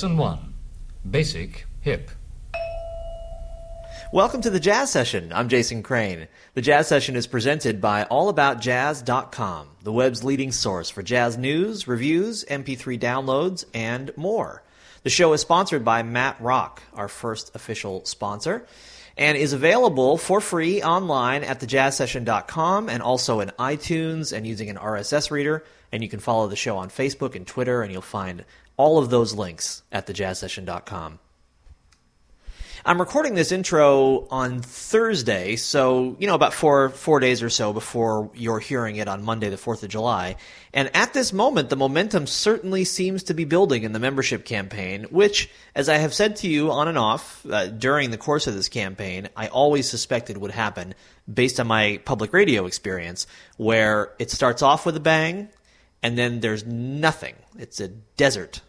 Lesson 1 Basic Hip. Welcome to the Jazz Session. I'm Jason Crane. The Jazz Session is presented by AllAboutJazz.com, the web's leading source for jazz news, reviews, MP3 downloads, and more. The show is sponsored by Matt Rock, our first official sponsor, and is available for free online at thejazzsession.com and also in iTunes and using an RSS reader. And you can follow the show on Facebook and Twitter, and you'll find all of those links at thejazzsession.com. I'm recording this intro on Thursday, so you know about four four days or so before you're hearing it on Monday, the Fourth of July. And at this moment, the momentum certainly seems to be building in the membership campaign, which, as I have said to you on and off uh, during the course of this campaign, I always suspected would happen based on my public radio experience, where it starts off with a bang, and then there's nothing. It's a desert.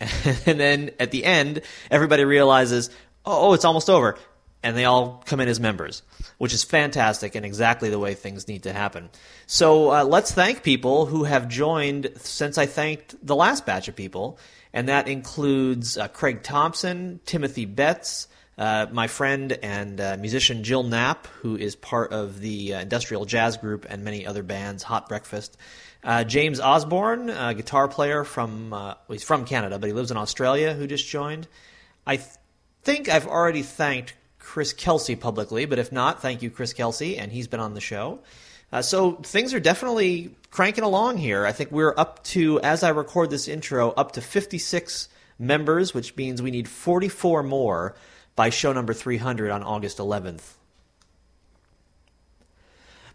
and then at the end, everybody realizes, oh, it's almost over. And they all come in as members, which is fantastic and exactly the way things need to happen. So uh, let's thank people who have joined since I thanked the last batch of people. And that includes uh, Craig Thompson, Timothy Betts, uh, my friend and uh, musician Jill Knapp, who is part of the uh, Industrial Jazz Group and many other bands, Hot Breakfast. Uh, James Osborne, a guitar player from uh, he's from Canada, but he lives in Australia, who just joined. I th- think I've already thanked Chris Kelsey publicly, but if not, thank you, Chris Kelsey, and he's been on the show. Uh, so things are definitely cranking along here. I think we're up to, as I record this intro, up to 56 members, which means we need 44 more by show number 300 on August 11th.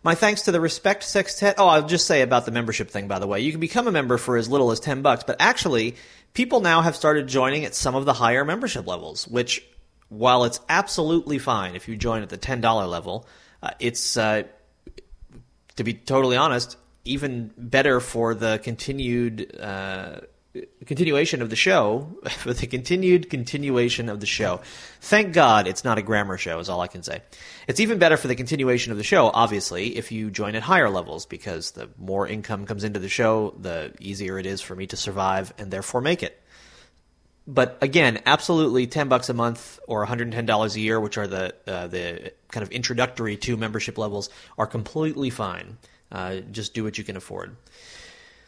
My thanks to the Respect Sextet. Oh, I'll just say about the membership thing, by the way. You can become a member for as little as 10 bucks, but actually, people now have started joining at some of the higher membership levels, which, while it's absolutely fine if you join at the $10 level, uh, it's, uh, to be totally honest, even better for the continued uh, continuation of the show, for the continued continuation of the show. Thank God it's not a grammar show, is all I can say. It's even better for the continuation of the show, obviously, if you join at higher levels, because the more income comes into the show, the easier it is for me to survive and therefore make it. But again, absolutely, ten bucks a month or one hundred and ten dollars a year, which are the uh, the kind of introductory to membership levels, are completely fine. Uh, just do what you can afford.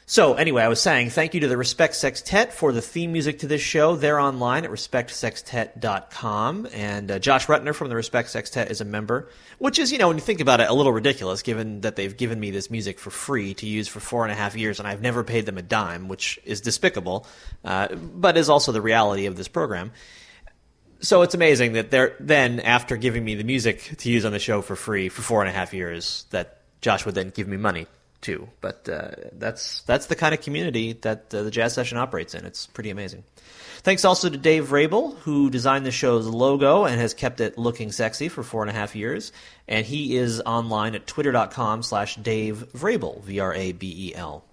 So, anyway, I was saying thank you to the Respect Sextet for the theme music to this show. They're online at respectsextet.com. And uh, Josh Rutner from the Respect Sextet is a member, which is, you know, when you think about it, a little ridiculous given that they've given me this music for free to use for four and a half years and I've never paid them a dime, which is despicable, uh, but is also the reality of this program. So it's amazing that they're then, after giving me the music to use on the show for free for four and a half years, that Josh would then give me money too. But uh, that's that's the kind of community that uh, the Jazz Session operates in. It's pretty amazing. Thanks also to Dave Vrabel, who designed the show's logo and has kept it looking sexy for four and a half years. And he is online at twitter.com slash Dave Vrabel, V-R-A-B-E-L.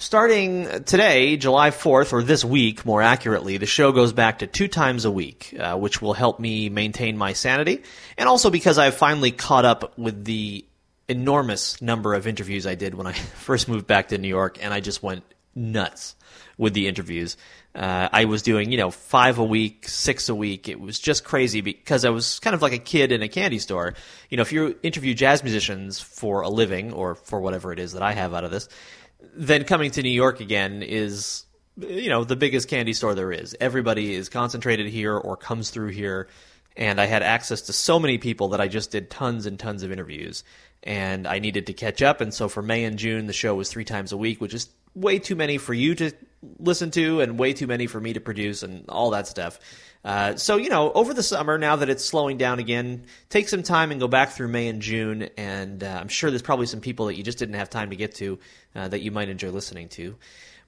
Starting today, July 4th, or this week more accurately, the show goes back to two times a week, uh, which will help me maintain my sanity. And also because I've finally caught up with the enormous number of interviews I did when I first moved back to New York, and I just went nuts with the interviews. Uh, I was doing, you know, five a week, six a week. It was just crazy because I was kind of like a kid in a candy store. You know, if you interview jazz musicians for a living or for whatever it is that I have out of this, then coming to New York again is, you know, the biggest candy store there is. Everybody is concentrated here or comes through here. And I had access to so many people that I just did tons and tons of interviews and I needed to catch up. And so for May and June, the show was three times a week, which is way too many for you to listen to and way too many for me to produce and all that stuff. Uh, so, you know, over the summer, now that it's slowing down again, take some time and go back through May and June. And uh, I'm sure there's probably some people that you just didn't have time to get to uh, that you might enjoy listening to.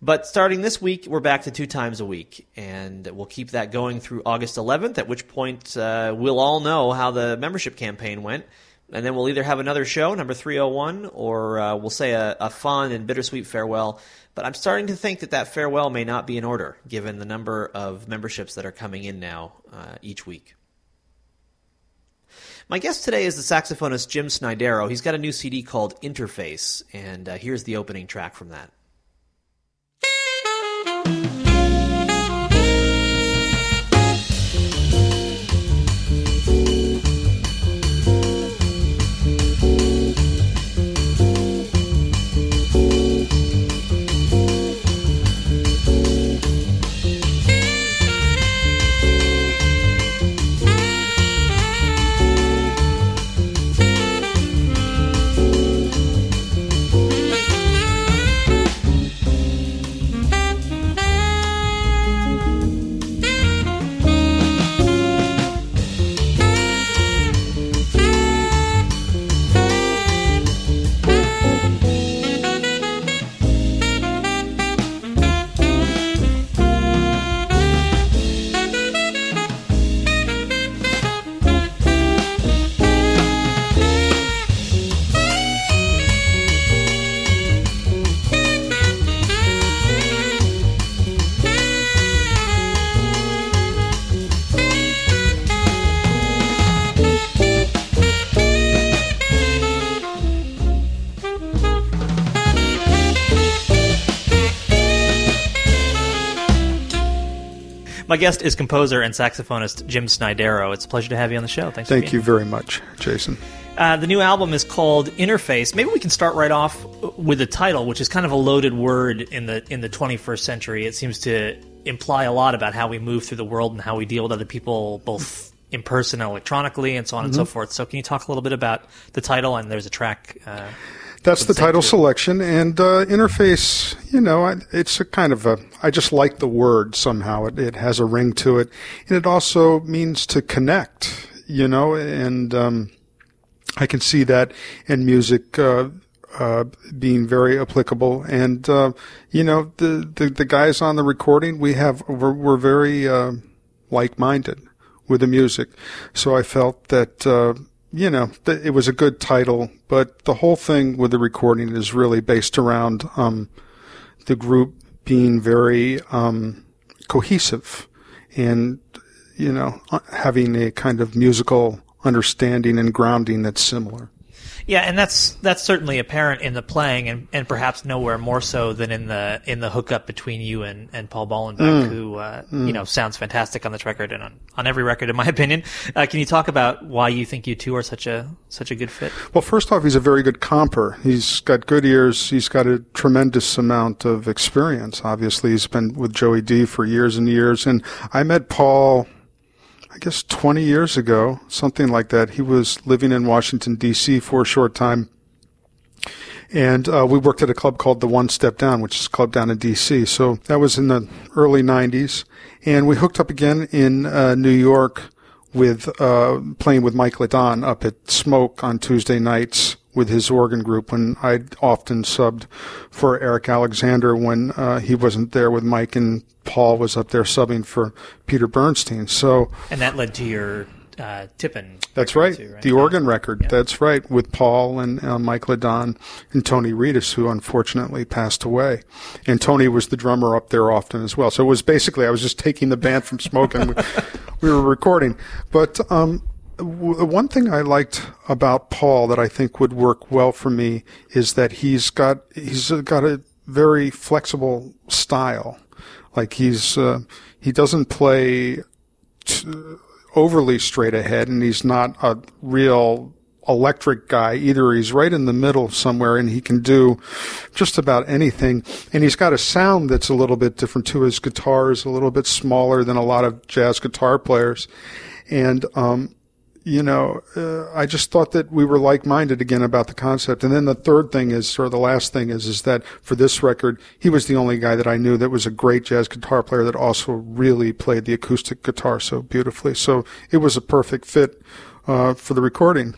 But starting this week, we're back to two times a week, and we'll keep that going through August 11th, at which point uh, we'll all know how the membership campaign went and then we'll either have another show, number 301, or uh, we'll say a, a, fun and bittersweet farewell. But I'm starting to think that that farewell may not be in order, given the number of memberships that are coming in now uh, each week. My guest today is the saxophonist Jim Snidero. He's got a new CD called Interface, and uh, here's the opening track from that. Guest is composer and saxophonist Jim Snidero. It's a pleasure to have you on the show. Thanks. Thank you very much, Jason. Uh, the new album is called Interface. Maybe we can start right off with the title, which is kind of a loaded word in the in the 21st century. It seems to imply a lot about how we move through the world and how we deal with other people, both in person and electronically, and so on mm-hmm. and so mm-hmm. forth. So, can you talk a little bit about the title? And there's a track. Uh, that's the title selection and uh, interface. You know, it's a kind of a. I just like the word somehow. It, it has a ring to it, and it also means to connect. You know, and um, I can see that in music. Uh, uh, being very applicable, and uh, you know the, the, the guys on the recording we have we're, we're very uh, like-minded with the music, so I felt that uh, you know, it was a good title, but the whole thing with the recording is really based around um, the group being very um, cohesive and, you know, uh, having a kind of musical understanding and grounding that's similar. Yeah, and that's that's certainly apparent in the playing, and, and perhaps nowhere more so than in the in the hookup between you and, and Paul Bollenbach, mm. who uh, mm. you know sounds fantastic on this record and on, on every record, in my opinion. Uh, can you talk about why you think you two are such a such a good fit? Well, first off, he's a very good comper. He's got good ears. He's got a tremendous amount of experience. Obviously, he's been with Joey D for years and years, and I met Paul I guess 20 years ago, something like that. He was living in Washington, D.C. for a short time. And uh, we worked at a club called the One Step Down, which is a club down in D.C. So that was in the early 90s. And we hooked up again in uh, New York with uh, playing with Mike LeDonne up at Smoke on Tuesday nights with his organ group when I'd often subbed for Eric Alexander when uh, he wasn't there with Mike and Paul was up there subbing for Peter Bernstein. So and that led to your uh, Tippin. That's right. Too, right. The organ record. Yeah. That's right. With Paul and uh, Mike LeDonne and Tony Reedus, who unfortunately passed away. And Tony was the drummer up there often as well. So it was basically, I was just taking the band from smoking. we, we were recording. But, um, one thing I liked about Paul that I think would work well for me is that he's got he's got a very flexible style. Like he's uh, he doesn't play t- overly straight ahead, and he's not a real electric guy either. He's right in the middle somewhere, and he can do just about anything. And he's got a sound that's a little bit different too. His guitar is a little bit smaller than a lot of jazz guitar players, and um, you know, uh, I just thought that we were like-minded again about the concept. And then the third thing is, or the last thing is, is that for this record, he was the only guy that I knew that was a great jazz guitar player that also really played the acoustic guitar so beautifully. So it was a perfect fit uh, for the recording.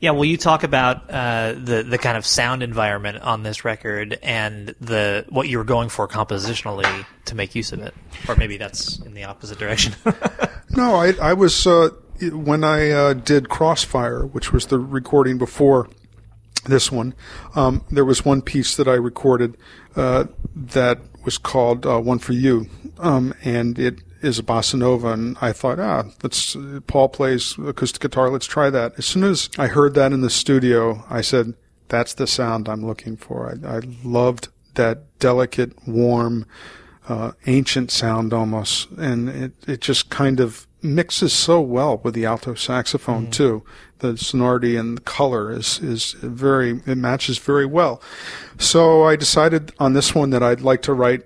Yeah, well, you talk about uh, the the kind of sound environment on this record and the what you were going for compositionally to make use of it, or maybe that's in the opposite direction. no, I I was uh, when I uh, did Crossfire, which was the recording before this one, um, there was one piece that I recorded uh, that was called uh, "One for You," um, and it is a bossa nova. And I thought, ah, let's Paul plays acoustic guitar. Let's try that. As soon as I heard that in the studio, I said, "That's the sound I'm looking for." I, I loved that delicate, warm, uh, ancient sound almost, and it it just kind of mixes so well with the alto saxophone mm. too. The sonority and the color is is very it matches very well. So I decided on this one that I'd like to write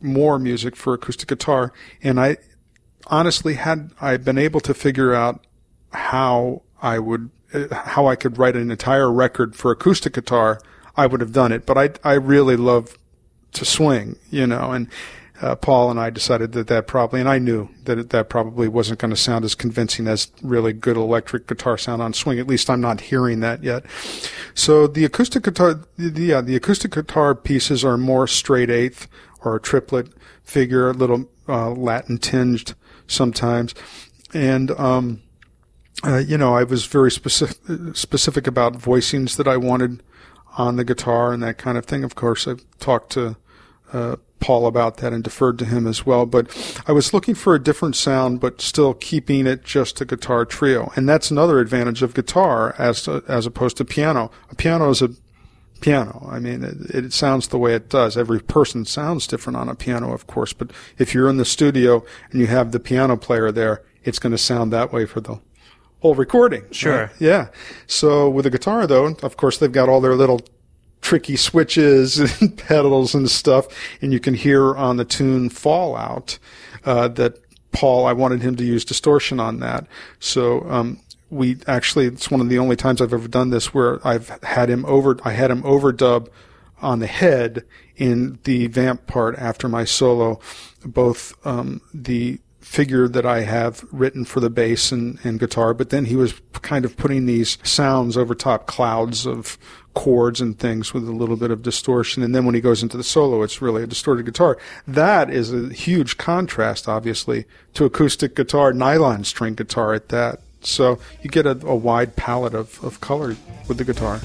more music for acoustic guitar, and I honestly had I been able to figure out how I would how I could write an entire record for acoustic guitar, I would have done it. But I I really love to swing, you know, and uh, Paul and I decided that that probably, and I knew that it, that probably wasn't going to sound as convincing as really good electric guitar sound on swing. At least I'm not hearing that yet. So the acoustic guitar, yeah, the acoustic guitar pieces are more straight eighth or a triplet figure, a little uh, Latin tinged sometimes, and um, uh, you know, I was very specific specific about voicings that I wanted on the guitar and that kind of thing. Of course, I've talked to uh, Paul about that and deferred to him as well. But I was looking for a different sound, but still keeping it just a guitar trio. And that's another advantage of guitar as to, as opposed to piano. A piano is a piano. I mean, it, it, sounds the way it does. Every person sounds different on a piano, of course, but if you're in the studio and you have the piano player there, it's going to sound that way for the whole recording. Sure. Right? Yeah. So with a guitar, though, of course, they've got all their little tricky switches and pedals and stuff, and you can hear on the tune Fallout uh, that Paul, I wanted him to use distortion on that. So um, we actually it's one of the only times I've ever done this where I've had him over I had him overdub on the head in the vamp part after my solo, both um, the figure that I have written for the bass and, and guitar, but then he was kind of putting these sounds over top clouds of chords and things with a little bit of distortion. And then when he goes into the solo, it's really a distorted guitar. That is a huge contrast, obviously, to acoustic guitar, nylon string guitar at that. So you get a, a wide palette of, of color with the guitar.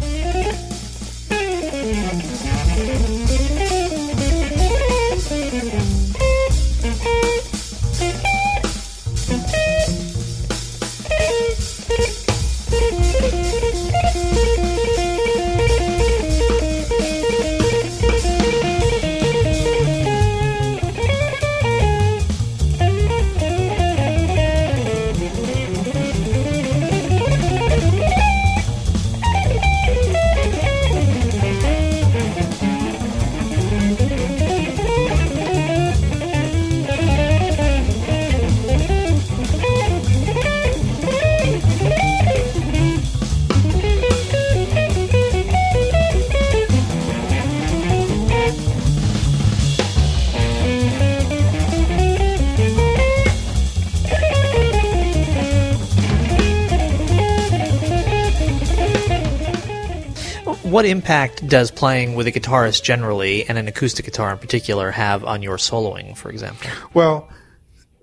What impact does playing with a guitarist generally and an acoustic guitar in particular have on your soloing, for example? Well,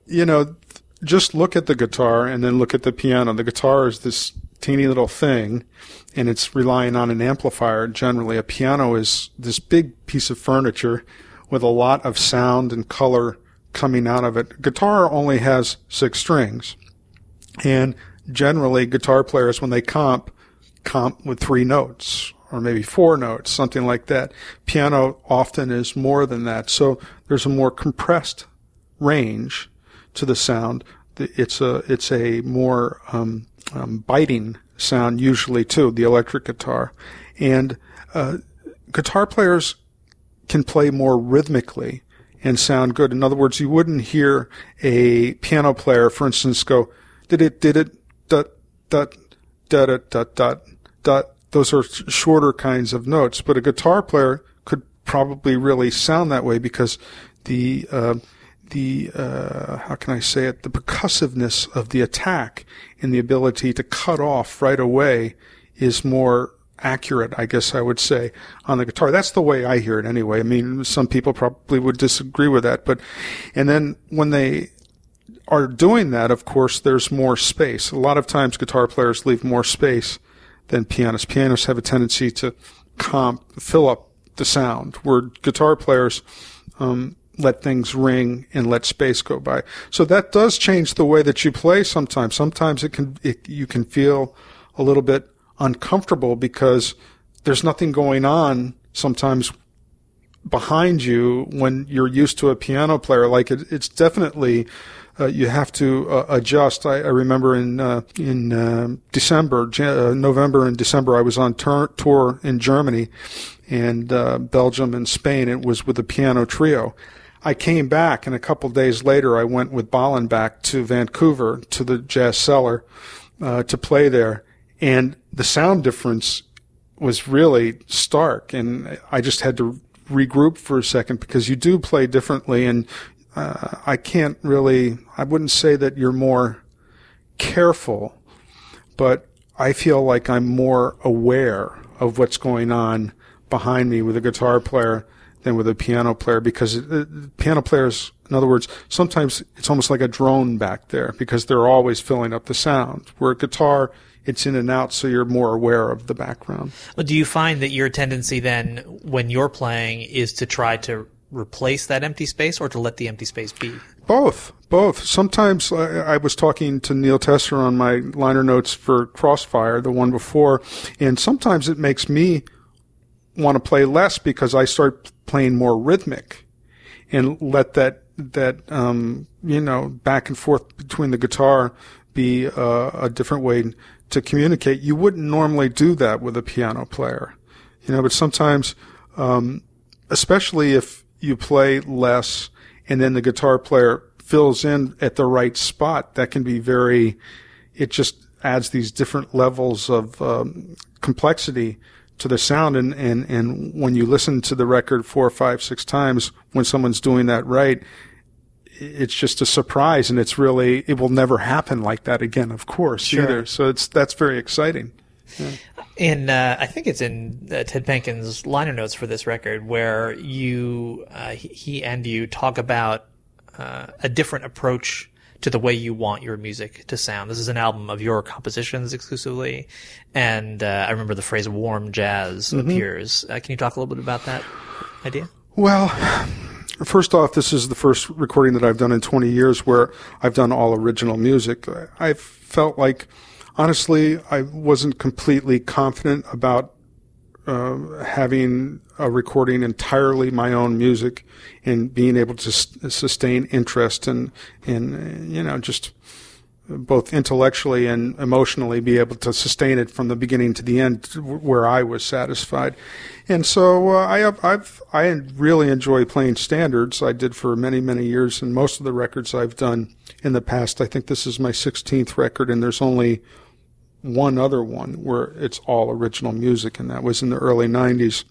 you know, just look at the guitar and then look at the piano. The guitar is this teeny little thing and it's relying on an amplifier generally. A piano is this big piece of furniture with a lot of sound and color coming out of it. Guitar only has six strings. And generally guitar players, when they comp, comp with three notes or maybe four notes, something like that. Piano often is more than that. So there's a more compressed range to the sound. It's a, it's a more, um, um, biting sound usually too, the electric guitar. And, uh, guitar players can play more rhythmically and sound good. In other words, you wouldn't hear a piano player, for instance, go, did it, did it, dot, dot, dot, dot, dot, dot, those are shorter kinds of notes. But a guitar player could probably really sound that way because the uh, the uh, how can I say it? The percussiveness of the attack and the ability to cut off right away is more accurate, I guess I would say, on the guitar. That's the way I hear it anyway. I mean, some people probably would disagree with that, but, and then when they are doing that, of course, there's more space. A lot of times guitar players leave more space than pianists. Pianists have a tendency to comp, fill up the sound, where guitar players um, let things ring and let space go by. So that does change the way that you play sometimes. Sometimes it can, it, you can feel a little bit uncomfortable because there's nothing going on sometimes behind you when you're used to a piano player. Like it, it's definitely you have to uh, adjust. I, I, remember in uh, in uh, December, uh, November and December, I was on tur- tour in Germany and uh, Belgium and Spain. It was with a piano trio. I came back, and a couple days later, I went with Bollenbach to Vancouver to the Jazz Cellar to play there, and the sound difference was really stark, and I just had to regroup for a second because you do play differently and uh, I can't really, I wouldn't say that you're more careful, but I feel like I'm more aware of what's going on behind me with a guitar player than with a piano player because it, piano players, in other words, sometimes it's almost like a drone back there because they're always filling up the sound. Where a guitar, it's in and out, so you're more aware of the background. Well, do you find that your tendency then, when you're playing, is to try to replace that empty space or to let the empty space be? Both, both. Sometimes I, I, was talking to Neil Tesser on my liner notes for Crossfire, the one before, and sometimes it makes me want to play less because I start playing more rhythmic and let that that um, you know back and forth between the guitar be uh, a different way to communicate. You wouldn't normally do that with a piano player, you know. But sometimes, um, especially if you play less and then the guitar player fills in at the right spot, that can be very. It just adds these different levels of um, complexity to the sound and, and, and when you listen to the record four, five, six times when someone's doing that right, it's just a surprise and it's really it will never happen like that again, of course, sure. either. So it's that's very exciting. Yeah. In uh, I think it's in uh, Ted Panken's liner notes for this record where you uh, he and you talk about uh, a different approach to the way you want your music to sound. This is an album of your compositions exclusively, and uh, I remember the phrase "warm jazz" mm-hmm. appears. Uh, can you talk a little bit about that idea? Well, first off, this is the first recording that I've done in 20 years where I've done all original music. I felt like, honestly, I wasn't completely confident about uh, having a recording entirely my own music and being able to s- sustain interest and and you know just both intellectually and emotionally be able to sustain it from the beginning to the end where I was satisfied. And so uh, I have, I've I really enjoy playing standards. I did for many many years and most of the records I've done in the past. I think this is my 16th record and there's only one other one where it's all original music, and that was in the early 90s.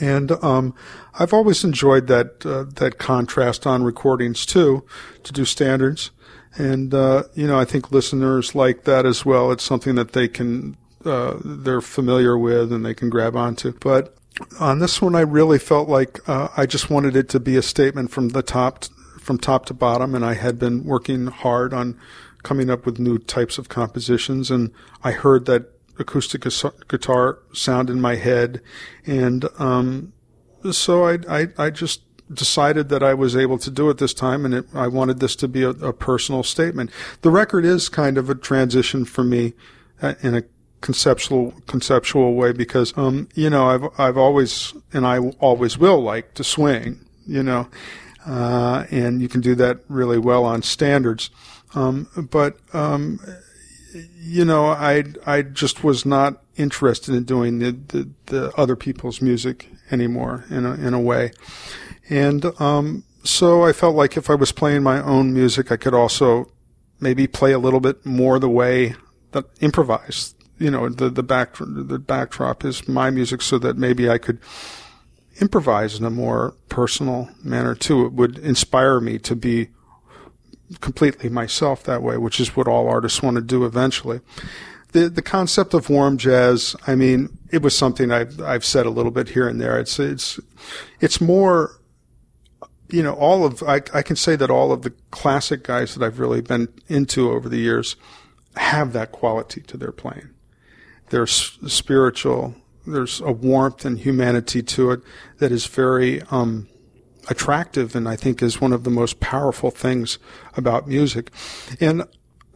And um, I've always enjoyed that uh, that contrast on recordings too, to do standards. And uh, you know, I think listeners like that as well. It's something that they can uh, they're familiar with and they can grab onto. But on this one, I really felt like uh, I just wanted it to be a statement from the top from top to bottom, and I had been working hard on coming up with new types of compositions. And I heard that acoustic guitar sound in my head. And, um, so I, I, I, just decided that I was able to do it this time and it, I wanted this to be a, a, personal statement. The record is kind of a transition for me uh, in a conceptual conceptual way because um you know I've I've always and I always will like to swing you know uh, and you can do that really well on standards um, but um, you know, I I just was not interested in doing the, the, the other people's music anymore in a, in a way, and um, so I felt like if I was playing my own music, I could also maybe play a little bit more the way that improvise. You know, the the back the backdrop is my music, so that maybe I could improvise in a more personal manner too. It would inspire me to be completely myself that way, which is what all artists want to do eventually. The the concept of warm jazz, I mean, it was something I've I've said a little bit here and there. It's it's it's more you know, all of I I can say that all of the classic guys that I've really been into over the years have that quality to their playing. They're spiritual. There's a warmth and humanity to it that is very um, attractive and I think is one of the most powerful things about music. And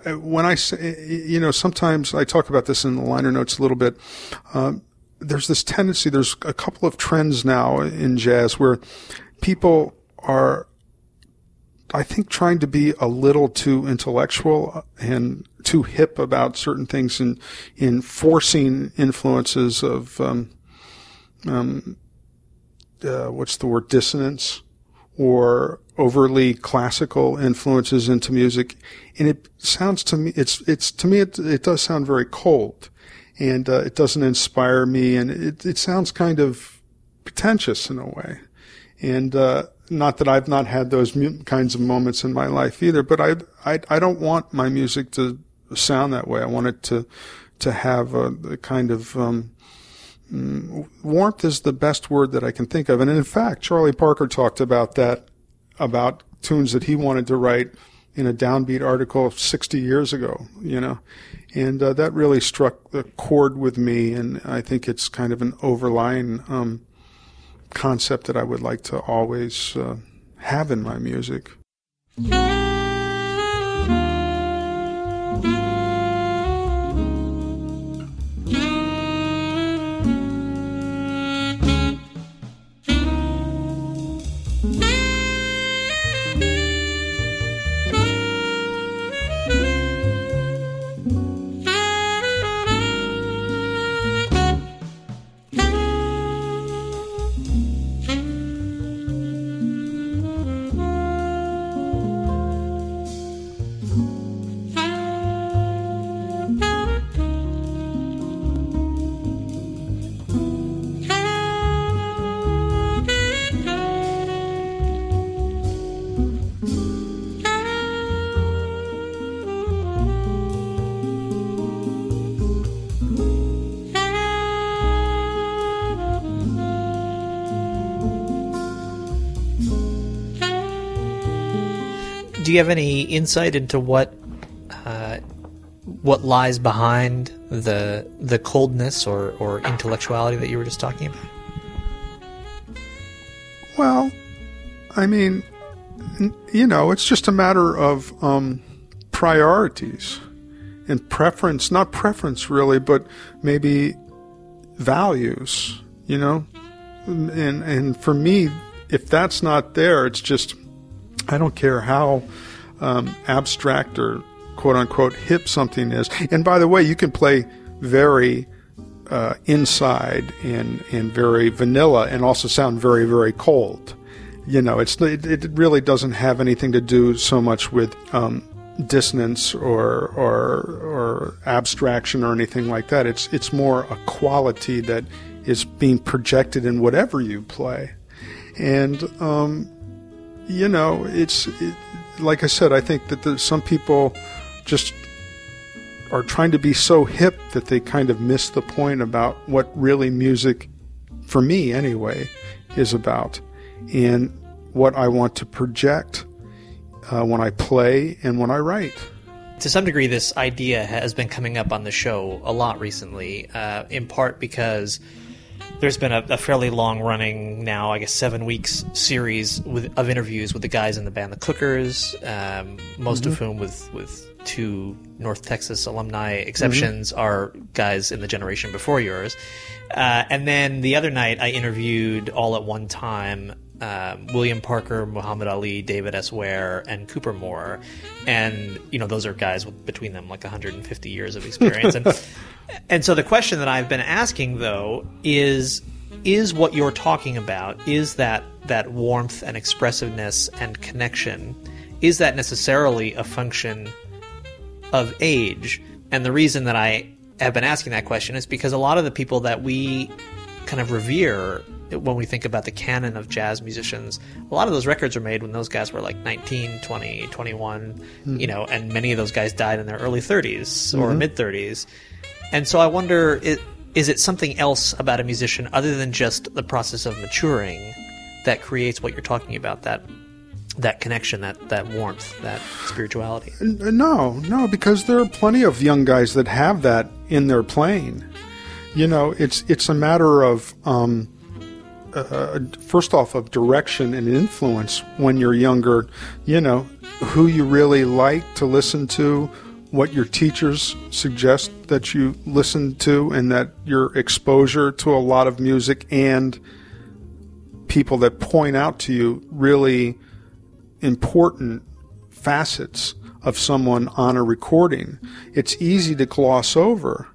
uh, when I say, you know, sometimes I talk about this in the liner notes a little bit. Um, there's this tendency, there's a couple of trends now in jazz where people are, I think, trying to be a little too intellectual and too hip about certain things and in forcing influences of, um, um, uh, what's the word, dissonance or overly classical influences into music. And it sounds to me, it's, it's, to me, it, it does sound very cold and uh, it doesn't inspire me and it, it sounds kind of pretentious in a way. And, uh, not that I've not had those mu- kinds of moments in my life either, but I, I, I don't want my music to sound that way. I want it to, to have a, a kind of, um, warmth is the best word that I can think of. And in fact, Charlie Parker talked about that, about tunes that he wanted to write in a downbeat article 60 years ago, you know. And uh, that really struck the chord with me. And I think it's kind of an overlying um, concept that I would like to always uh, have in my music. You have any insight into what uh, what lies behind the the coldness or, or intellectuality that you were just talking about? Well, I mean, you know, it's just a matter of um, priorities and preference. Not preference, really, but maybe values. You know, and and for me, if that's not there, it's just I don't care how um, abstract or quote unquote hip something is. And by the way, you can play very uh, inside and and very vanilla and also sound very very cold. You know, it's it, it really doesn't have anything to do so much with um, dissonance or or or abstraction or anything like that. It's it's more a quality that is being projected in whatever you play, and um, you know, it's it, like I said. I think that the, some people just are trying to be so hip that they kind of miss the point about what really music, for me anyway, is about, and what I want to project uh, when I play and when I write. To some degree, this idea has been coming up on the show a lot recently, uh, in part because there's been a, a, fairly long running now, I guess seven weeks series with, of interviews with the guys in the band, the Cookers, um, most mm-hmm. of whom with with two North Texas alumni exceptions mm-hmm. are guys in the generation before yours. Uh, and then the other night, I interviewed all at one time um, William Parker, Muhammad Ali, David S. Ware, and Cooper Moore, and you know those are guys with between them like 150 years of experience. and and so the question that I've been asking though is is what you're talking about is that that warmth and expressiveness and connection is that necessarily a function of age? And the reason that I have been asking that question is because a lot of the people that we kind of revere when we think about the canon of jazz musicians, a lot of those records are made when those guys were like 19, 20, 21, mm-hmm. you know, and many of those guys died in their early 30s mm-hmm. or mid 30s. And so I wonder is it something else about a musician other than just the process of maturing that creates what you're talking about that that connection, that that warmth, that spirituality? No, no, because there are plenty of young guys that have that in their playing. You know, it's it's a matter of um, uh, first off of direction and influence when you're younger. You know, who you really like to listen to, what your teachers suggest that you listen to, and that your exposure to a lot of music and people that point out to you really important facets of someone on a recording. It's easy to gloss over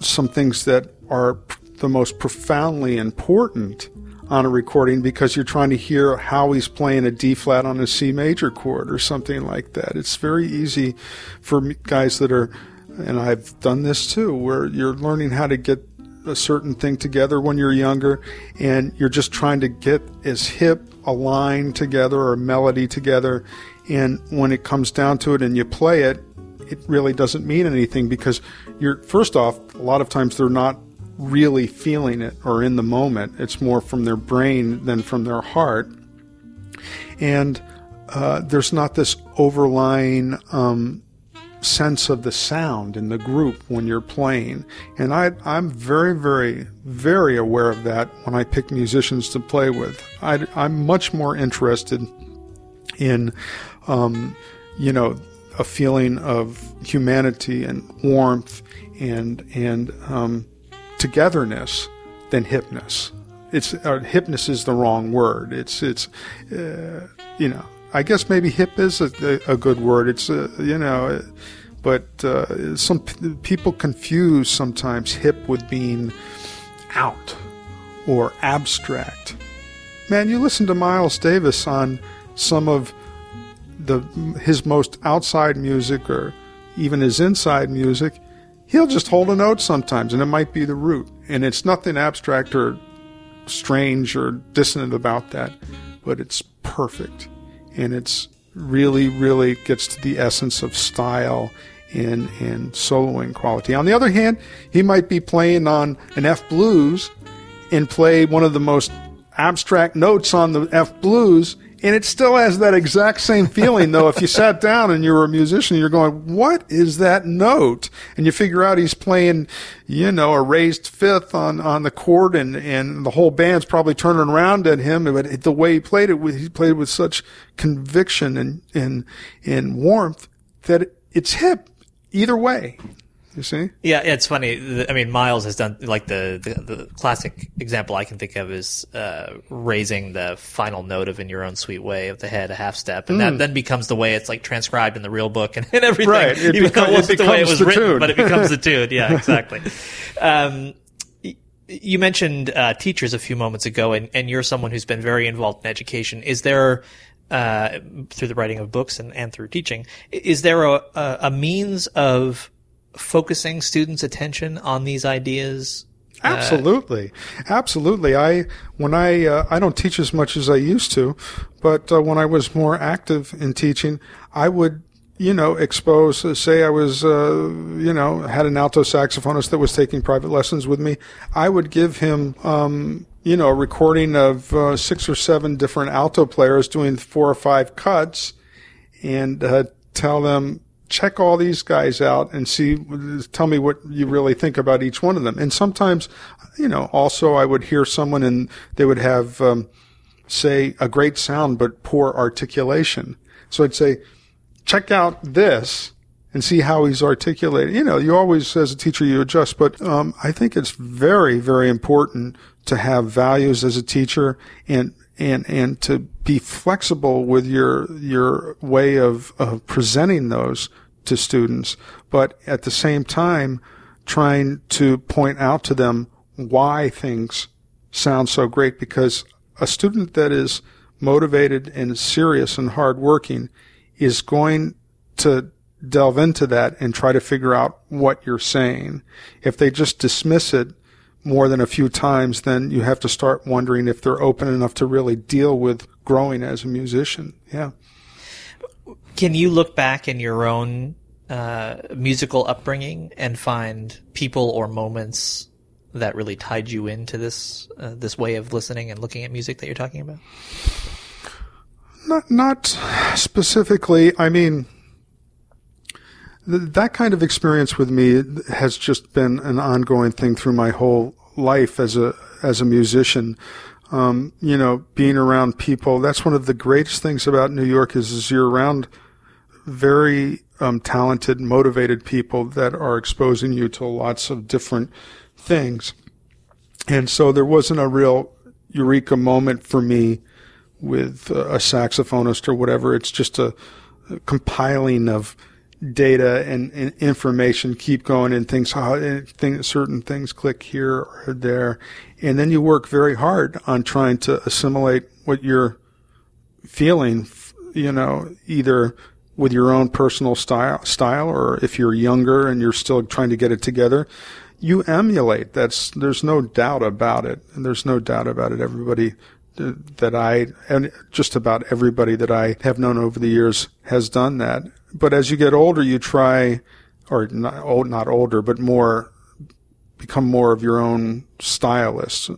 some things that are the most profoundly important on a recording because you're trying to hear how he's playing a D flat on a C major chord or something like that. It's very easy for guys that are, and I've done this too, where you're learning how to get a certain thing together when you're younger and you're just trying to get as hip a line together or a melody together. And when it comes down to it and you play it, it really doesn't mean anything because you're, first off, a lot of times they're not really feeling it or in the moment. It's more from their brain than from their heart. And uh, there's not this overlying um, sense of the sound in the group when you're playing. And I, I'm very, very, very aware of that when I pick musicians to play with. I, am much more interested in, um, you know, a feeling of humanity and warmth and and um, togetherness than hipness. It's uh, hipness is the wrong word. It's it's uh, you know I guess maybe hip is a, a good word. It's uh, you know but uh, some p- people confuse sometimes hip with being out or abstract. Man, you listen to Miles Davis on some of the his most outside music or even his inside music, he'll just hold a note sometimes, and it might be the root, and it's nothing abstract or strange or dissonant about that, but it's perfect, and it's really, really gets to the essence of style in in soloing quality. On the other hand, he might be playing on an F blues and play one of the most abstract notes on the F blues And it still has that exact same feeling, though. If you sat down and you were a musician, you're going, what is that note? And you figure out he's playing, you know, a raised fifth on, on the chord and, and the whole band's probably turning around at him. But the way he played it, with he played it with such conviction and, and, and warmth that it's hip either way. You see? Yeah, it's funny. I mean, Miles has done like the, the, the classic example I can think of is uh, raising the final note of "In Your Own Sweet Way" of the head a half step, and mm. that then becomes the way it's like transcribed in the real book and, and everything. Right. It, Even beca- it wasn't the way it was written, tune. but it becomes the tune. Yeah, exactly. um, you mentioned uh, teachers a few moments ago, and, and you're someone who's been very involved in education. Is there uh, through the writing of books and, and through teaching. Is there a, a, a means of focusing students' attention on these ideas uh, Absolutely, absolutely. I when I uh, I don't teach as much as I used to, but uh, when I was more active in teaching, I would you know expose. Uh, say I was uh, you know had an alto saxophonist that was taking private lessons with me. I would give him um, you know, a recording of uh, six or seven different alto players doing four or five cuts and uh, tell them, check all these guys out and see, tell me what you really think about each one of them. And sometimes, you know, also I would hear someone and they would have, um, say, a great sound but poor articulation. So I'd say, check out this and see how he's articulating. You know, you always, as a teacher, you adjust, but um, I think it's very, very important to have values as a teacher and and and to be flexible with your your way of, of presenting those to students, but at the same time trying to point out to them why things sound so great because a student that is motivated and serious and hardworking is going to delve into that and try to figure out what you're saying. If they just dismiss it more than a few times, then you have to start wondering if they're open enough to really deal with growing as a musician. Yeah. Can you look back in your own uh, musical upbringing and find people or moments that really tied you into this uh, this way of listening and looking at music that you're talking about? Not not specifically. I mean, that kind of experience with me has just been an ongoing thing through my whole life as a as a musician. Um, you know, being around people. That's one of the greatest things about New York is, is you're around very um, talented, motivated people that are exposing you to lots of different things. And so there wasn't a real eureka moment for me with a saxophonist or whatever. It's just a, a compiling of data and, and, information keep going and things how things, certain things click here or there and then you work very hard on trying to assimilate what you're feeling you know either with your own personal style style or if you're younger and you're still trying to get it together you emulate. That's there's no doubt about it. And there's no doubt about it. Everybody that I and just about everybody that I have known over the years has done that. But as you get older, you try, or not old, not older, but more, become more of your own stylist.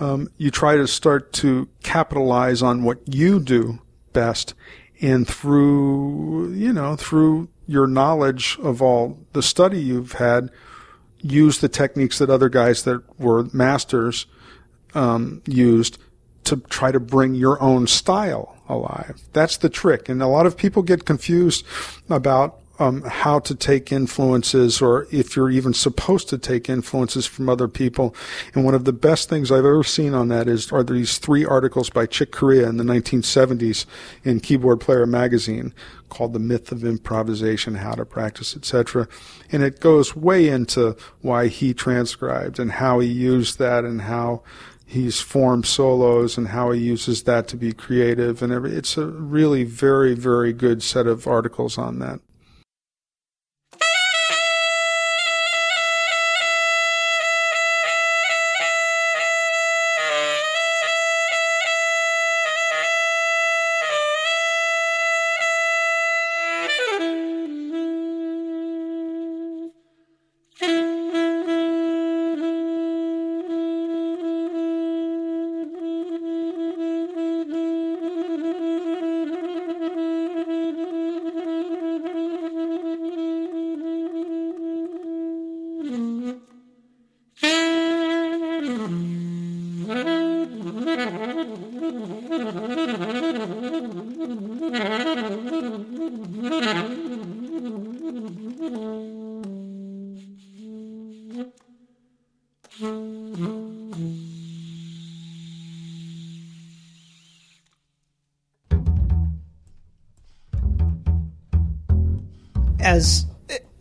Um, you try to start to capitalize on what you do best, and through you know through your knowledge of all the study you've had, use the techniques that other guys that were masters um, used to try to bring your own style alive. That's the trick. And a lot of people get confused about um, how to take influences or if you're even supposed to take influences from other people. And one of the best things I've ever seen on that is are these three articles by Chick Corea in the 1970s in Keyboard Player magazine called The Myth of Improvisation, How to Practice, etc. And it goes way into why he transcribed and how he used that and how he's formed solos and how he uses that to be creative and every, it's a really very very good set of articles on that As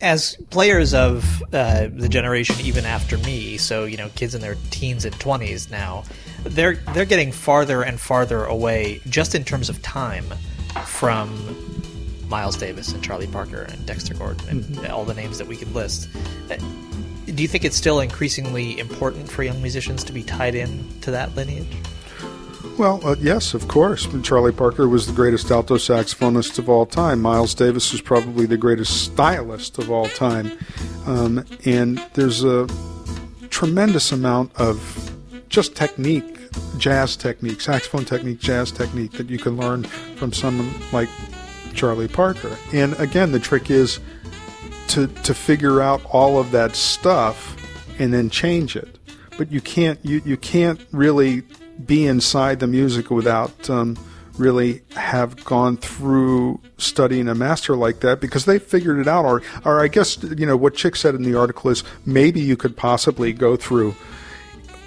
as players of uh, the generation even after me, so you know, kids in their teens and twenties now, they're they're getting farther and farther away, just in terms of time, from Miles Davis and Charlie Parker and Dexter Gordon and mm-hmm. all the names that we could list. Uh, do you think it's still increasingly important for young musicians to be tied in to that lineage? Well, uh, yes, of course. Charlie Parker was the greatest alto saxophonist of all time. Miles Davis was probably the greatest stylist of all time. Um, and there's a tremendous amount of just technique, jazz technique, saxophone technique, jazz technique that you can learn from someone like Charlie Parker. And again, the trick is to to figure out all of that stuff and then change it. But you can't you, you can't really be inside the music without um, really have gone through studying a master like that because they figured it out. Or, or I guess you know what Chick said in the article is maybe you could possibly go through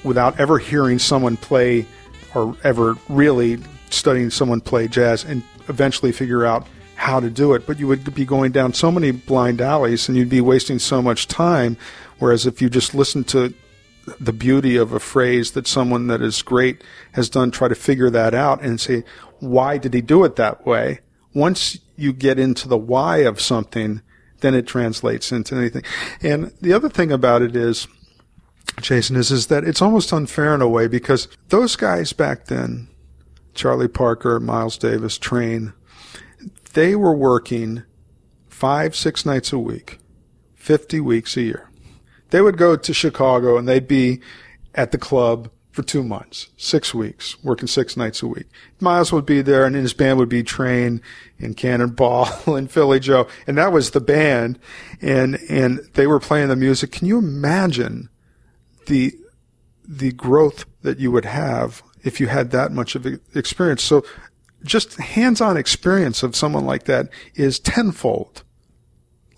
without ever hearing someone play or ever really studying someone play jazz and eventually figure out how to do it. But you would be going down so many blind alleys and you'd be wasting so much time. Whereas if you just listen to the beauty of a phrase that someone that is great has done, try to figure that out and say, why did he do it that way? Once you get into the why of something, then it translates into anything. And the other thing about it is, Jason, is, is that it's almost unfair in a way because those guys back then, Charlie Parker, Miles Davis, Train, they were working five, six nights a week, 50 weeks a year. They would go to Chicago and they'd be at the club for two months, six weeks, working six nights a week. Miles would be there and his band would be Train and Cannonball and Philly Joe. And that was the band. And, and they were playing the music. Can you imagine the, the growth that you would have if you had that much of experience? So just hands-on experience of someone like that is tenfold,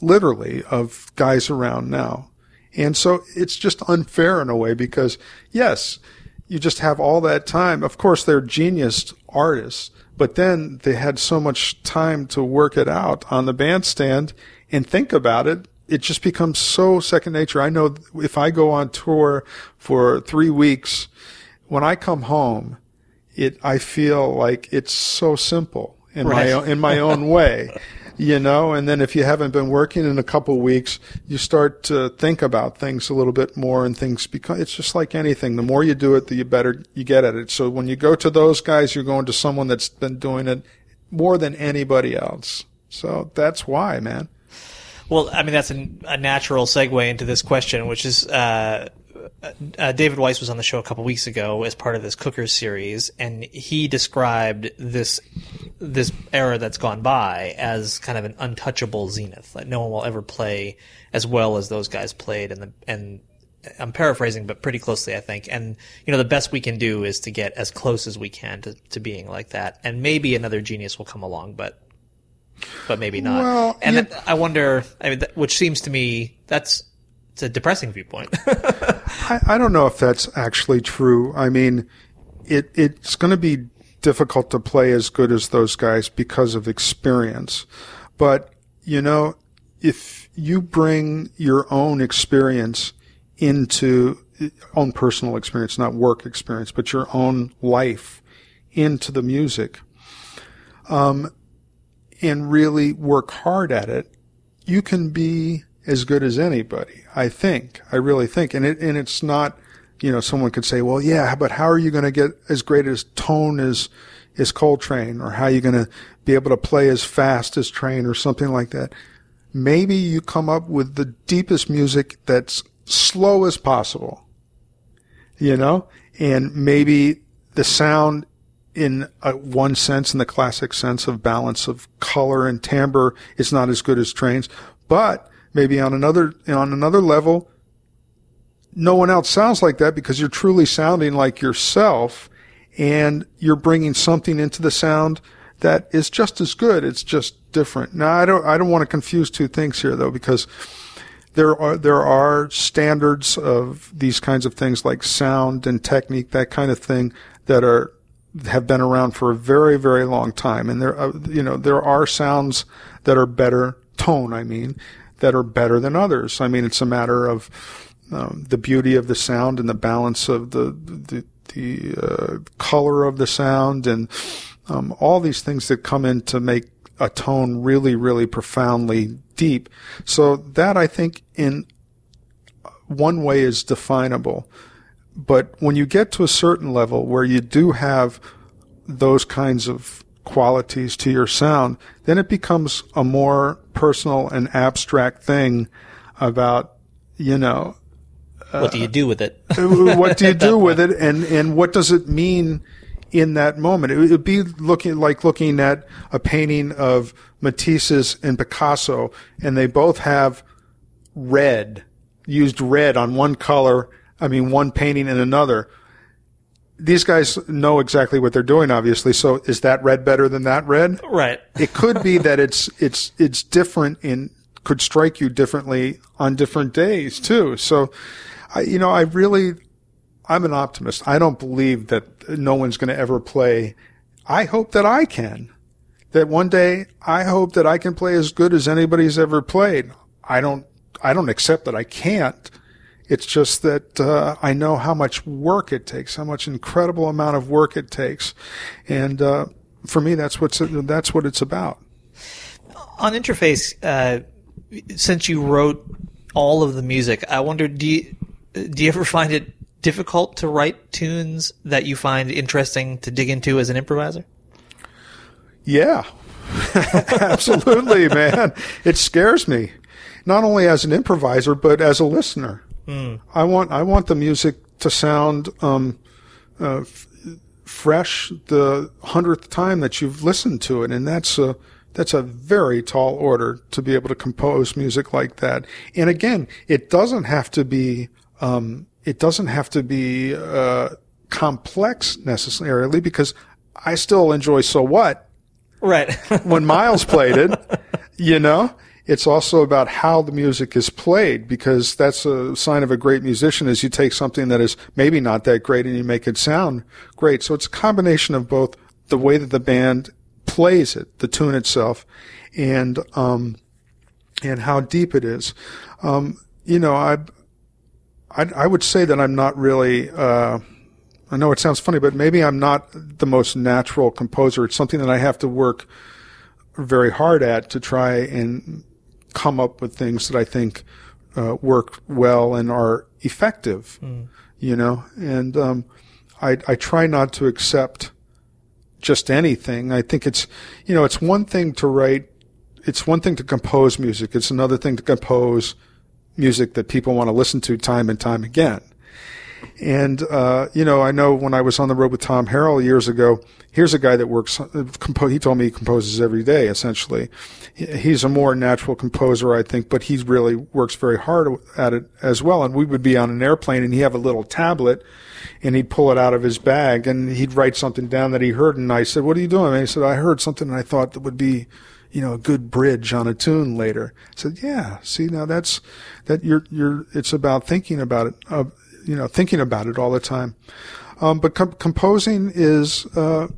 literally, of guys around now. And so it's just unfair in a way because, yes, you just have all that time. Of course, they're genius artists, but then they had so much time to work it out on the bandstand and think about it. It just becomes so second nature. I know if I go on tour for three weeks, when I come home, it, I feel like it's so simple in right. my, in my own way. you know, and then if you haven't been working in a couple weeks, you start to think about things a little bit more and things become, it's just like anything. The more you do it, the better you get at it. So when you go to those guys, you're going to someone that's been doing it more than anybody else. So that's why, man. Well, I mean, that's a, a natural segue into this question, which is, uh, uh, David Weiss was on the show a couple weeks ago as part of this Cookers series, and he described this this era that's gone by as kind of an untouchable zenith. Like no one will ever play as well as those guys played, and the and I'm paraphrasing, but pretty closely, I think. And you know, the best we can do is to get as close as we can to, to being like that, and maybe another genius will come along, but but maybe not. Well, and yeah. I wonder, I mean, which seems to me that's it's a depressing viewpoint. I, I, don't know if that's actually true. I mean, it it's going to be difficult to play as good as those guys because of experience. But you know, if you bring your own experience into own personal experience, not work experience, but your own life into the music, um, and really work hard at it, you can be as good as anybody. I think. I really think. And it, and it's not, you know, someone could say, well, yeah, but how are you going to get as great as tone as, as Coltrane or how are you going to be able to play as fast as Train or something like that? Maybe you come up with the deepest music that's slow as possible, you know, and maybe the sound in a, one sense, in the classic sense of balance of color and timbre, is not as good as Train's, but maybe on another on another level no one else sounds like that because you're truly sounding like yourself and you're bringing something into the sound that is just as good. It's just different. Now, I don't, I don't want to confuse two things here though, because there are, there are standards of these kinds of things like sound and technique, that kind of thing that are, have been around for a very, very long time. And there, uh, you know, there are sounds that are better, tone, I mean, that are better than others. I mean, it's a matter of, um, the beauty of the sound and the balance of the, the, the uh, color of the sound and um, all these things that come in to make a tone really, really profoundly deep. So that I think in one way is definable. But when you get to a certain level where you do have those kinds of qualities to your sound, then it becomes a more personal and abstract thing about, you know, what do you do with it? Uh, what do you do with it, and and what does it mean in that moment? It would be looking like looking at a painting of Matisse's and Picasso, and they both have red used red on one color. I mean, one painting and another. These guys know exactly what they're doing, obviously. So is that red better than that red? Right. it could be that it's it's it's different in could strike you differently on different days too. So I, you know, I really, I'm an optimist. I don't believe that no one's going to ever play. I hope that I can. That one day, I hope that I can play as good as anybody's ever played. I don't, I don't accept that I can't. It's just that uh, I know how much work it takes, how much incredible amount of work it takes, and uh, for me, that's what's that's what it's about. On interface, uh, since you wrote all of the music, I wonder do you do you ever find it difficult to write tunes that you find interesting to dig into as an improviser? Yeah, absolutely, man. It scares me, not only as an improviser but as a listener. Mm. I want I want the music to sound um, uh, f- fresh the hundredth time that you've listened to it, and that's a that's a very tall order to be able to compose music like that. And again, it doesn't have to be um, it doesn't have to be uh, complex necessarily because I still enjoy So What. Right. when Miles played it, you know, it's also about how the music is played because that's a sign of a great musician is you take something that is maybe not that great and you make it sound great. So it's a combination of both the way that the band plays it, the tune itself, and um, and how deep it is. Um, you know, I I, I would say that I'm not really. Uh, I know it sounds funny, but maybe I'm not the most natural composer. It's something that I have to work very hard at to try and come up with things that I think uh, work well and are effective. Mm. You know, and um, I I try not to accept just anything. I think it's you know it's one thing to write. It's one thing to compose music. It's another thing to compose music that people want to listen to time and time again. And, uh, you know, I know when I was on the road with Tom Harrell years ago, here's a guy that works, compo- he told me he composes every day, essentially. He's a more natural composer, I think, but he really works very hard at it as well. And we would be on an airplane and he'd have a little tablet and he'd pull it out of his bag and he'd write something down that he heard. And I said, what are you doing? And he said, I heard something and I thought that would be, you know, a good bridge on a tune later. I said, yeah, see, now that's, that you're, you're, it's about thinking about it, uh, you know, thinking about it all the time. Um, but com- composing is, uh,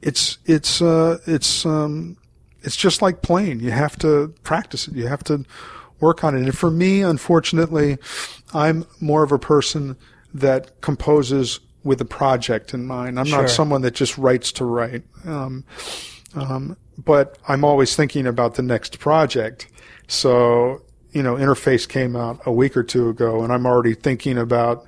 it's, it's, uh, it's, um, it's just like playing. You have to practice it. You have to work on it. And for me, unfortunately, I'm more of a person that composes with a project in mind. I'm sure. not someone that just writes to write. Um, um, but I'm always thinking about the next project. So, you know, Interface came out a week or two ago and I'm already thinking about,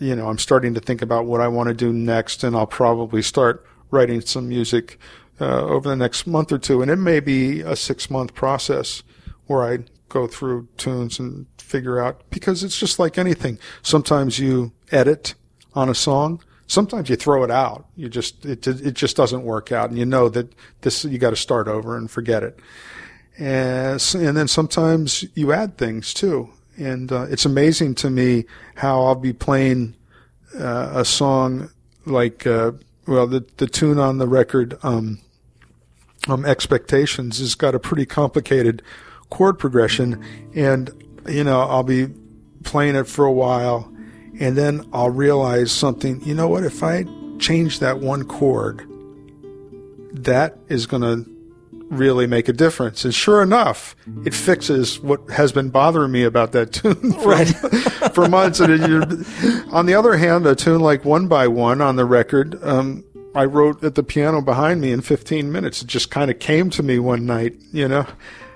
you know, I'm starting to think about what I want to do next and I'll probably start writing some music uh, over the next month or two. And it may be a six month process where I go through tunes and figure out because it's just like anything. Sometimes you edit on a song sometimes you throw it out. You just it it just doesn't work out, and you know that this you got to start over and forget it. And and then sometimes you add things too, and uh, it's amazing to me how I'll be playing uh, a song like uh, well the the tune on the record. Um, um, expectations has got a pretty complicated chord progression, and you know I'll be playing it for a while, and then I'll realize something. You know what? If I change that one chord, that is going to really make a difference. And sure enough, it fixes what has been bothering me about that tune for, Right. for months. And it, on the other hand, a tune like One by One on the record, um, I wrote at the piano behind me in 15 minutes. It just kind of came to me one night, you know.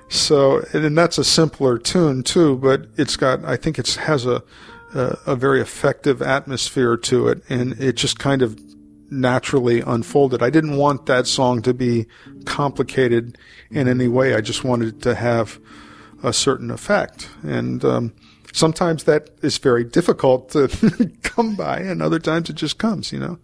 So, and that's a simpler tune too, but it's got, I think it has a, a, a very effective atmosphere to it, and it just kind of naturally unfolded. I didn't want that song to be complicated in any way. I just wanted it to have a certain effect. And um, sometimes that is very difficult to come by, and other times it just comes, you know.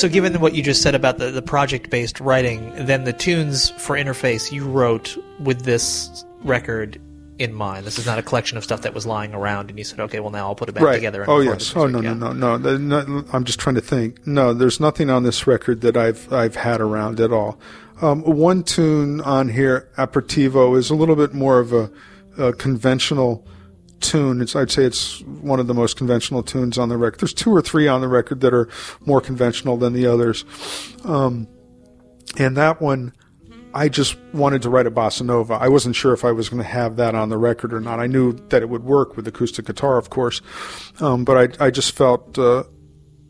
So, given what you just said about the, the project based writing, then the tunes for Interface you wrote with this record in mind. This is not a collection of stuff that was lying around, and you said, okay, well, now I'll put it back right. together. And oh yes. Oh no, Yeah. no, no, no, no, no. I'm just trying to think. No, there's nothing on this record that I've I've had around at all. Um, one tune on here, Aperitivo, is a little bit more of a, a conventional tune. It's I'd say it's one of the most conventional tunes on the record. There's two or three on the record that are more conventional than the others. Um, and that one, I just wanted to write a bossa nova. I wasn't sure if I was going to have that on the record or not. I knew that it would work with acoustic guitar, of course, um, but I, I just felt uh,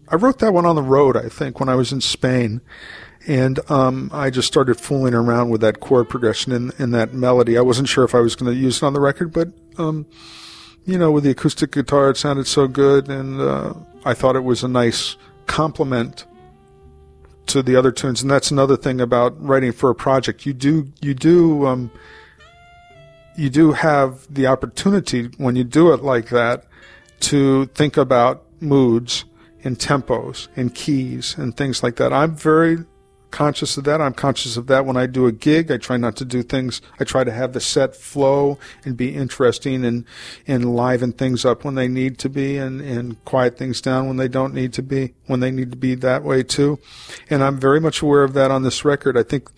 I wrote that one on the road. I think when I was in Spain, and um, I just started fooling around with that chord progression in, in that melody. I wasn't sure if I was going to use it on the record, but um, you know, with the acoustic guitar, it sounded so good, and uh, I thought it was a nice complement to the other tunes. And that's another thing about writing for a project. You do you do um, you do have the opportunity when you do it like that to think about moods and tempos and keys and things like that. I'm very conscious of that. I'm conscious of that when I do a gig. I try not to do things. I try to have the set flow and be interesting and and liven things up when they need to be and and quiet things down when they don't need to be when they need to be that way too. And I'm very much aware of that on this record. I think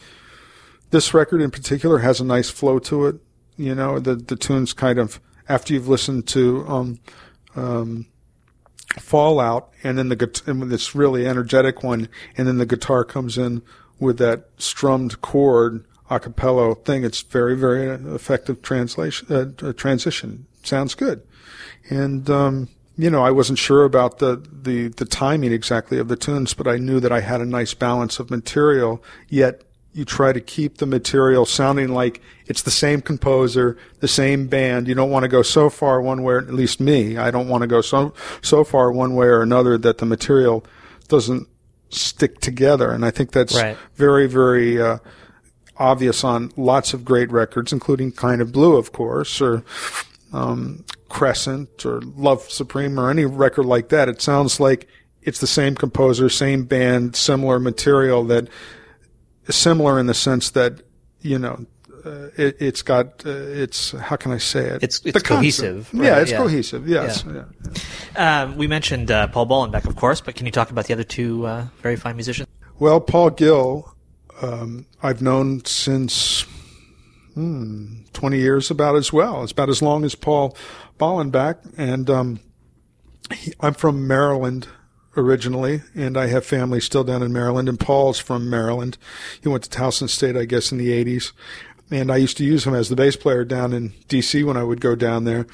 this record in particular has a nice flow to it. You know, the the tunes kind of after you've listened to um um Fallout, and then the this really energetic one, and then the guitar comes in with that strummed chord a cappella thing. It's very very effective translation uh, uh, transition. Sounds good, and um, you know I wasn't sure about the, the the timing exactly of the tunes, but I knew that I had a nice balance of material. Yet you try to keep the material sounding like it's the same composer, the same band. You don't want to go so far one way, at least me, I don't want to go so, so far one way or another that the material doesn't stick together. And I think that's Right. very, very, uh, obvious on lots of great records, including Kind of Blue, of course, or, um, Crescent or Love Supreme or any record like that. It sounds like it's the same composer, same band, similar material that similar in the sense that you know uh, it, it's got uh, it's how can I say it? It's- it's cohesive, yeah, it's yeah. cohesive. Yes. Yeah. Yeah. Um, we mentioned uh, Paul Bollenbach, of course, but can you talk about the other two uh, very fine musicians? Well, Paul Gill, um, I've known since hmm, 20 years about as well. It's about as long as Paul Bollenbach. And um, he, I'm from Maryland originally, and I have family still down in Maryland. And Paul's from Maryland. He went to Towson State, I guess, in the '80s. And I used to use him as the bass player down in D.C. when I would go down there.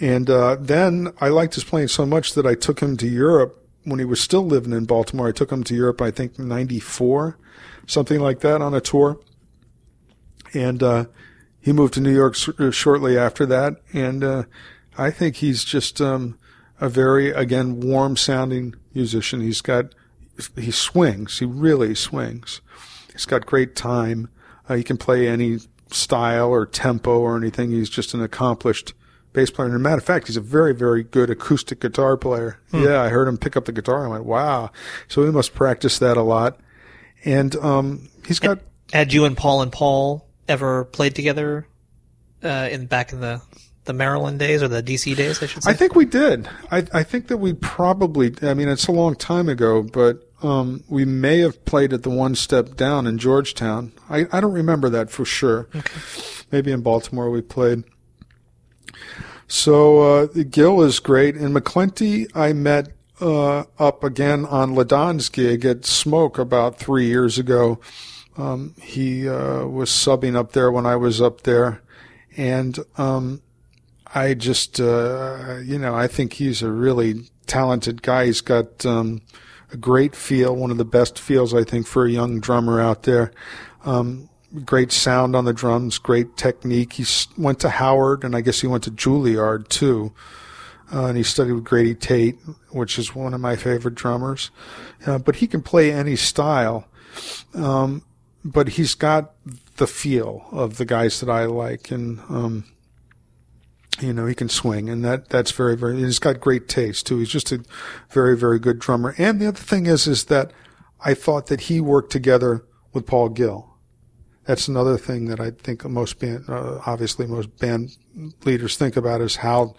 And uh, then I liked his playing so much that I took him to Europe when he was still living in Baltimore. I took him to Europe, I think, '94, something like that, on a tour. And uh, he moved to New York uh, shortly after that. And uh, I think he's just um, a very, again, warm sounding musician. He's got, he swings. He really swings. He's got great time. Uh, he can play any style or tempo or anything. He's just an accomplished bass player. And as a matter of fact, he's a very, very good acoustic guitar player. Hmm. Yeah, I heard him pick up the guitar. I went, wow. So he must practice that a lot. And um, he's got. Had you and Paul and Paul ever played together uh, in back in the the Maryland days or the DC days, I should say? I think we did. I, I think that we probably, I mean, it's a long time ago, but um, we may have played at the one step down in Georgetown. I, I don't remember that for sure. Okay. Maybe in Baltimore we played. So uh, Gill is great. And McClenty, I met uh, up again on LeDonne's gig at Smoke about three years ago. Um, he uh, was subbing up there when I was up there. And um, I just, uh, you know, I think he's a really talented guy. He's got um, a great feel, one of the best feels I think for a young drummer out there. Um, great sound on the drums, great technique. He went to Howard, and I guess he went to Juilliard too. Uh, and he studied with Grady Tate, which is one of my favorite drummers. Uh, but he can play any style. Um, but he's got the feel of the guys that I like, and um, you know, he can swing and that, that's very, very, he's got great taste too. He's just a very, very good drummer. And the other thing is, is that I thought that he worked together with Paul Gill. That's another thing that I think most band, uh, obviously most band leaders think about is how,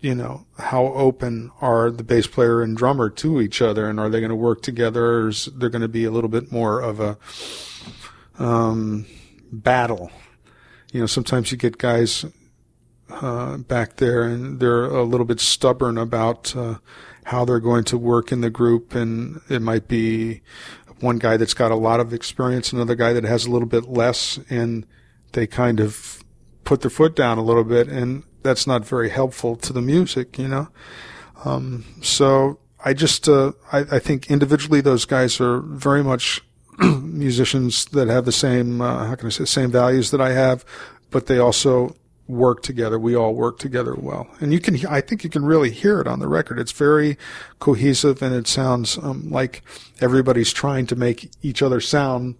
you know, how open are the bass player and drummer to each other and are they going to work together or is there going to be a little bit more of a, um, battle? You know, sometimes you get guys uh, back there, and they're a little bit stubborn about uh, how they're going to work in the group, and it might be one guy that's got a lot of experience, another guy that has a little bit less, and they kind of put their foot down a little bit, and that's not very helpful to the music, you know. Um, so I just uh, I, I, think individually those guys are very much musicians that have the same uh, how can I say same values that I have, but they also work together. We all work together well, and you can. I think you can really hear it on the record. It's very cohesive, and it sounds um, like everybody's trying to make each other sound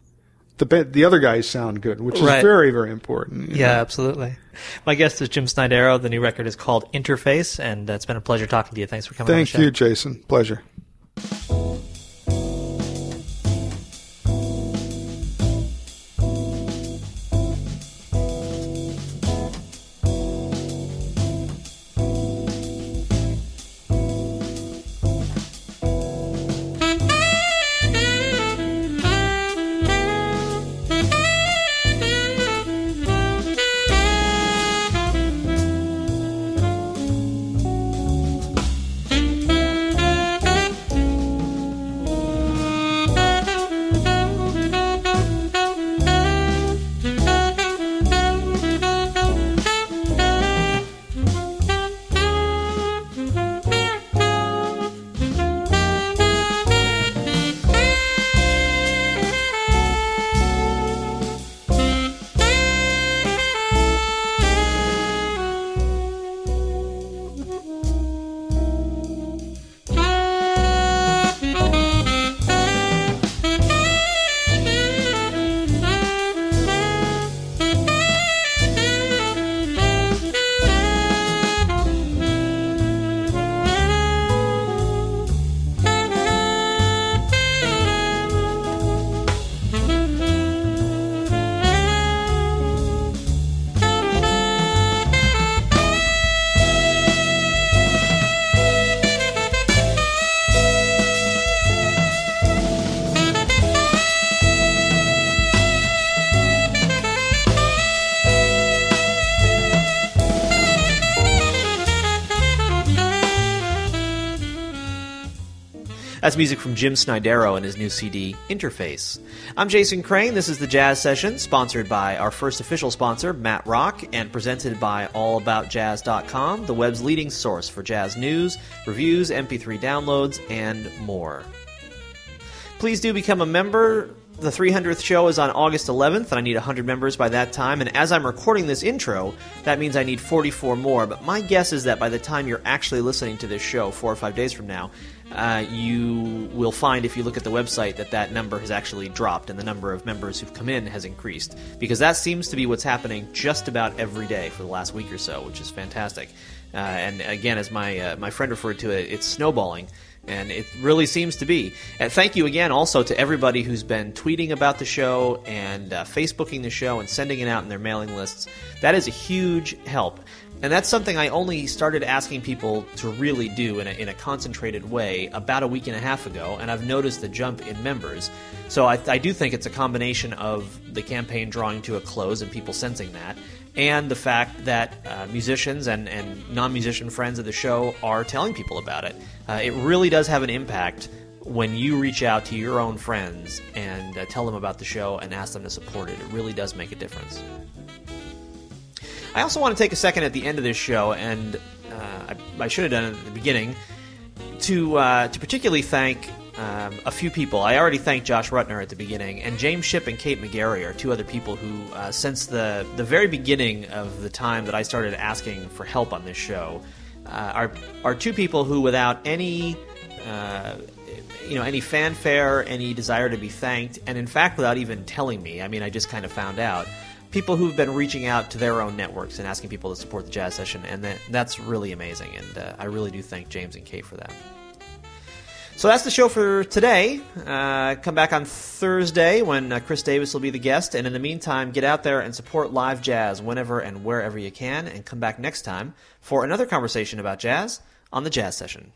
the the other guys sound good, which is right. very very important. Yeah, know? absolutely. My guest is Jim Snidero. The new record is called Interface, and it's been a pleasure talking to you. Thanks for coming. Thank you, Jason. Pleasure. That's music from Jim Snidero and his new CD, Interface. I'm Jason Crane. This is the Jazz Session, sponsored by our first official sponsor, Matt Rock, and presented by AllAboutJazz.com, the web's leading source for jazz news, reviews, MP3 downloads, and more. Please do become a member the 300th show is on August 11th, and I need 100 members by that time. And as I'm recording this intro, that means I need 44 more. But my guess is that by the time you're actually listening to this show, four or five days from now, uh, you will find if you look at the website that that number has actually dropped and the number of members who've come in has increased. Because that seems to be what's happening just about every day for the last week or so, which is fantastic. Uh, and again, as my, uh, my friend referred to it, it's snowballing and it really seems to be. And thank you again also to everybody who's been tweeting about the show and uh, Facebooking the show and sending it out in their mailing lists. That is a huge help. And that's something I only started asking people to really do in a, in a concentrated way about a week and a half ago, and I've noticed the jump in members. So I, I do think it's a combination of the campaign drawing to a close and people sensing that, and the fact that uh, musicians and, and non musician friends of the show are telling people about it. Uh, it really does have an impact when you reach out to your own friends and uh, tell them about the show and ask them to support it. It really does make a difference. I also want to take a second at the end of this show, and uh, I, I, should have done it at the beginning, to, uh, to particularly thank um, a few people. I already thanked Josh Rutner at the beginning, and James Ship and Kate McGarry are two other people who, uh, since the the very beginning of the time that I started asking for help on this show, uh, are are two people who, without any uh, you know any fanfare, any desire to be thanked, and in fact, without even telling me, I mean, I just kind of found out. People who've been reaching out to their own networks and asking people to support the jazz session, and that, that's really amazing. And uh, I really do thank James and Kate for that. So that's the show for today. Uh, come back on Thursday when uh, Chris Davis will be the guest. And in the meantime, get out there and support live jazz whenever and wherever you can. And come back next time for another conversation about jazz on the Jazz Session.